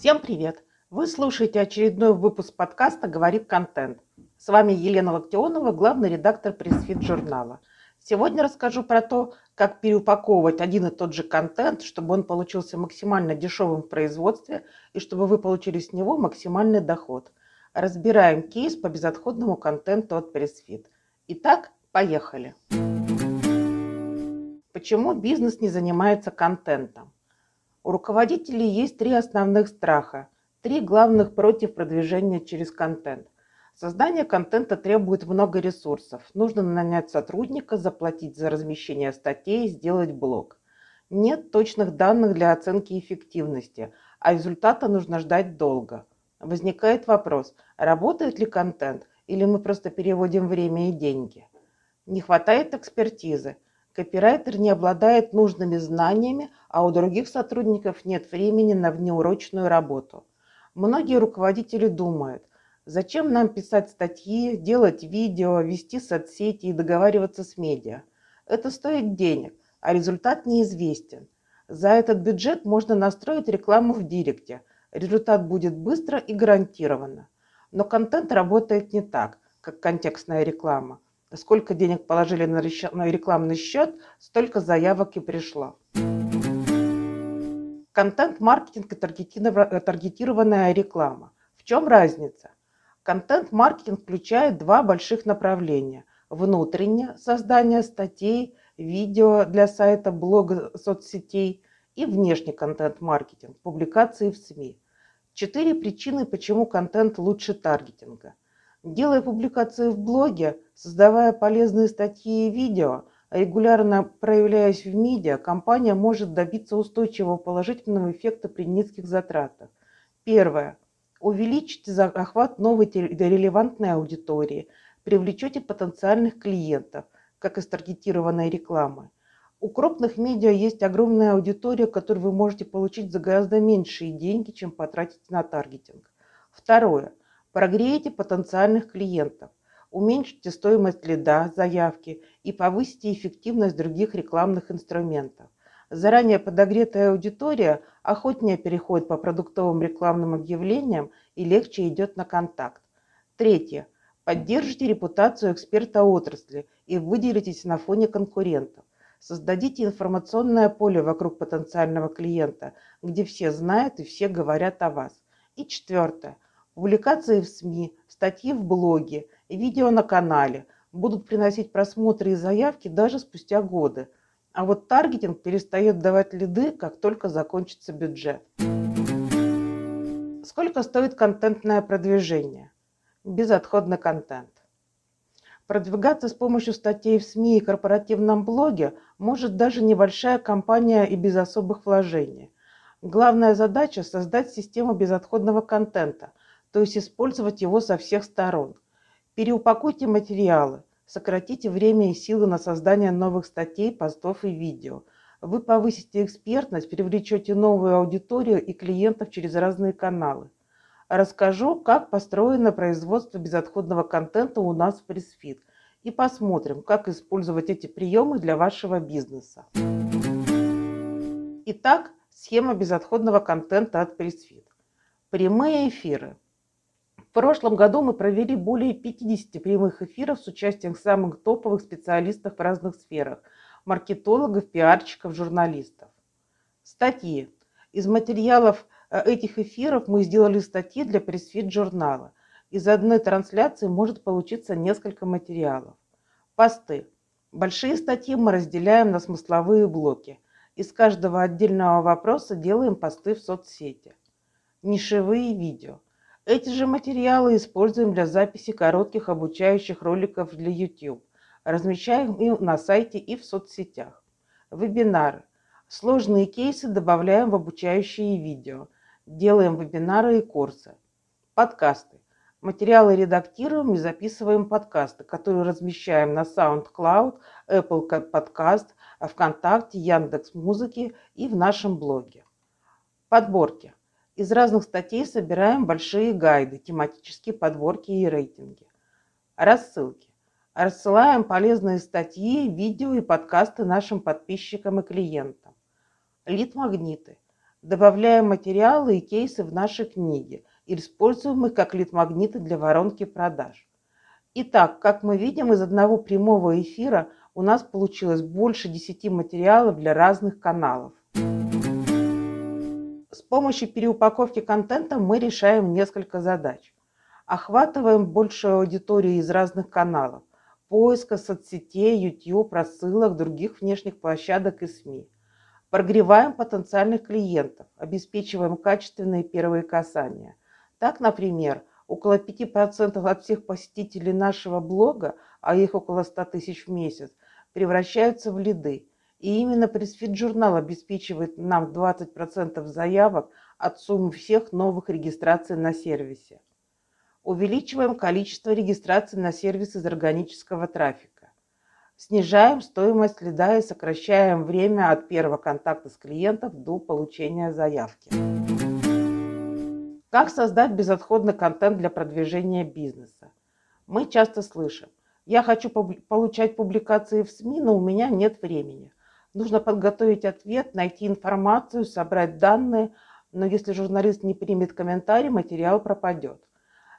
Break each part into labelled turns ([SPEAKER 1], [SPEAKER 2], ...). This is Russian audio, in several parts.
[SPEAKER 1] Всем привет! Вы слушаете очередной выпуск подкаста «Говорит контент». С вами Елена Локтионова, главный редактор Pressfeed журнала. Сегодня расскажу про то, как переупаковывать один и тот же контент, чтобы он получился максимально дешевым в производстве и чтобы вы получили с него максимальный доход. Разбираем кейс по безотходному контенту от Pressfeed. Итак, поехали! Почему бизнес не занимается контентом? У руководителей есть три основных страха, три главных против продвижения через контент. Создание контента требует много ресурсов. Нужно нанять сотрудника, заплатить за размещение статей, сделать блог. Нет точных данных для оценки эффективности, а результата нужно ждать долго. Возникает вопрос, работает ли контент или мы просто переводим время и деньги. Не хватает экспертизы – Копирайтер не обладает нужными знаниями, а у других сотрудников нет времени на внеурочную работу. Многие руководители думают, зачем нам писать статьи, делать видео, вести соцсети и договариваться с медиа. Это стоит денег, а результат неизвестен. За этот бюджет можно настроить рекламу в директе. Результат будет быстро и гарантированно. Но контент работает не так, как контекстная реклама – Сколько денег положили на рекламный счет, столько заявок и пришло. Контент-маркетинг и таргетированная реклама. В чем разница? Контент-маркетинг включает два больших направления. Внутреннее – создание статей, видео для сайта, блога, соцсетей и внешний контент-маркетинг – публикации в СМИ. Четыре причины, почему контент лучше таргетинга. Делая публикации в блоге, создавая полезные статьи и видео, регулярно проявляясь в медиа, компания может добиться устойчивого положительного эффекта при низких затратах. Первое. Увеличите охват новой релевантной аудитории, привлечете потенциальных клиентов, как из таргетированной рекламы. У крупных медиа есть огромная аудитория, которую вы можете получить за гораздо меньшие деньги, чем потратить на таргетинг. Второе. Прогреете потенциальных клиентов, уменьшите стоимость лида, заявки и повысите эффективность других рекламных инструментов. Заранее подогретая аудитория охотнее переходит по продуктовым рекламным объявлениям и легче идет на контакт. Третье. Поддержите репутацию эксперта отрасли и выделитесь на фоне конкурентов. Создадите информационное поле вокруг потенциального клиента, где все знают и все говорят о вас. И четвертое. Публикации в СМИ, статьи в блоге, видео на канале будут приносить просмотры и заявки даже спустя годы. А вот таргетинг перестает давать лиды, как только закончится бюджет. Сколько стоит контентное продвижение? Безотходный контент. Продвигаться с помощью статей в СМИ и корпоративном блоге может даже небольшая компания и без особых вложений. Главная задача – создать систему безотходного контента, то есть использовать его со всех сторон. Переупакуйте материалы, сократите время и силы на создание новых статей, постов и видео. Вы повысите экспертность, привлечете новую аудиторию и клиентов через разные каналы. Расскажу, как построено производство безотходного контента у нас в Пресфит. И посмотрим, как использовать эти приемы для вашего бизнеса. Итак, схема безотходного контента от Pressfeed. Прямые эфиры – в прошлом году мы провели более 50 прямых эфиров с участием самых топовых специалистов в разных сферах – маркетологов, пиарщиков, журналистов. Статьи. Из материалов э, этих эфиров мы сделали статьи для Pressfeed журнала. Из одной трансляции может получиться несколько материалов. Посты. Большие статьи мы разделяем на смысловые блоки. Из каждого отдельного вопроса делаем посты в соцсети. Нишевые видео – эти же материалы используем для записи коротких обучающих роликов для YouTube. Размещаем их на сайте и в соцсетях. Вебинары. Сложные кейсы добавляем в обучающие видео. Делаем вебинары и курсы. Подкасты. Материалы редактируем и записываем подкасты, которые размещаем на SoundCloud, Apple Podcast, ВКонтакте, Яндекс.Музыки и в нашем блоге. Подборки. Из разных статей собираем большие гайды, тематические подборки и рейтинги. Рассылки. Рассылаем полезные статьи, видео и подкасты нашим подписчикам и клиентам. Лид-магниты. Добавляем материалы и кейсы в наши книги и используем их как лид-магниты для воронки продаж. Итак, как мы видим, из одного прямого эфира у нас получилось больше 10 материалов для разных каналов. С помощью переупаковки контента мы решаем несколько задач. Охватываем большую аудиторию из разных каналов. Поиска соцсетей, YouTube, рассылок, других внешних площадок и СМИ. Прогреваем потенциальных клиентов, обеспечиваем качественные первые касания. Так, например, около 5% от всех посетителей нашего блога, а их около 100 тысяч в месяц, превращаются в лиды. И именно пресс-фит журнал обеспечивает нам 20% заявок от суммы всех новых регистраций на сервисе. Увеличиваем количество регистраций на сервис из органического трафика. Снижаем стоимость лида и сокращаем время от первого контакта с клиентом до получения заявки. Как создать безотходный контент для продвижения бизнеса? Мы часто слышим, я хочу получать публикации в СМИ, но у меня нет времени. Нужно подготовить ответ, найти информацию, собрать данные, но если журналист не примет комментарий, материал пропадет.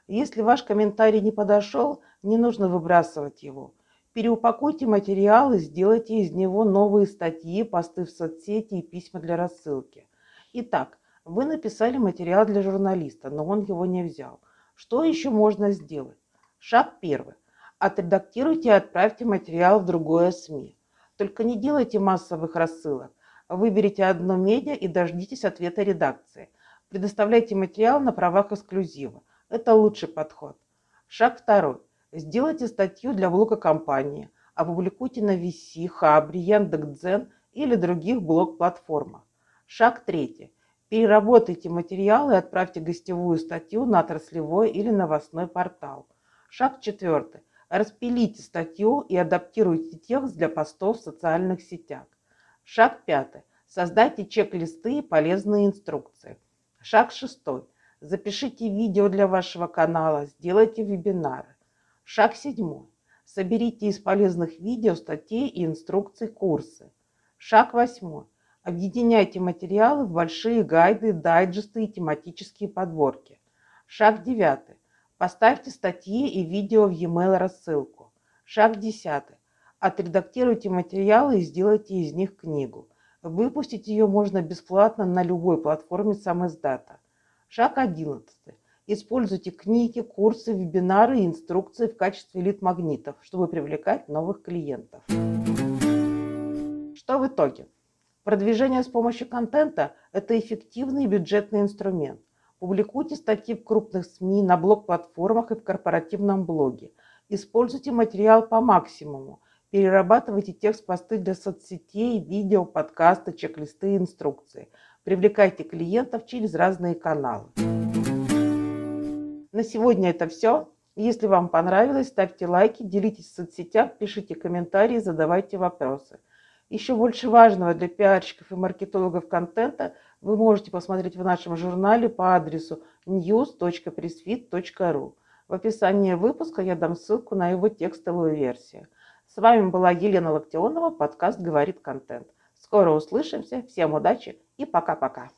[SPEAKER 1] Если ваш комментарий не подошел, не нужно выбрасывать его. Переупакуйте материал и сделайте из него новые статьи, посты в соцсети и письма для рассылки. Итак, вы написали материал для журналиста, но он его не взял. Что еще можно сделать? Шаг первый. Отредактируйте и отправьте материал в другое СМИ. Только не делайте массовых рассылок. Выберите одно медиа и дождитесь ответа редакции. Предоставляйте материал на правах эксклюзива. Это лучший подход. Шаг второй. Сделайте статью для блога компании. Опубликуйте на VC, Хабре, Яндекс.Дзен или других блог-платформах. Шаг третий. Переработайте материалы и отправьте гостевую статью на отраслевой или новостной портал. Шаг четвертый. Распилите статью и адаптируйте текст для постов в социальных сетях. Шаг пятый. Создайте чек-листы и полезные инструкции. Шаг шестой. Запишите видео для вашего канала, сделайте вебинары. Шаг седьмой. Соберите из полезных видео, статей и инструкций курсы. Шаг восьмой. Объединяйте материалы в большие гайды, дайджесты и тематические подборки. Шаг девятый. Поставьте статьи и видео в e-mail рассылку. Шаг 10. Отредактируйте материалы и сделайте из них книгу. Выпустить ее можно бесплатно на любой платформе самоиздата. Шаг 11. Используйте книги, курсы, вебинары и инструкции в качестве лид-магнитов, чтобы привлекать новых клиентов. Что в итоге? Продвижение с помощью контента – это эффективный бюджетный инструмент. Публикуйте статьи в крупных СМИ, на блог-платформах и в корпоративном блоге. Используйте материал по максимуму. Перерабатывайте текст-посты для соцсетей, видео, подкасты, чек-листы инструкции. Привлекайте клиентов через разные каналы. На сегодня это все. Если вам понравилось, ставьте лайки, делитесь в соцсетях, пишите комментарии, задавайте вопросы. Еще больше важного для пиарщиков и маркетологов контента вы можете посмотреть в нашем журнале по адресу news.pressfit.ru. В описании выпуска я дам ссылку на его текстовую версию. С вами была Елена Локтионова, подкаст «Говорит контент». Скоро услышимся, всем удачи и пока-пока.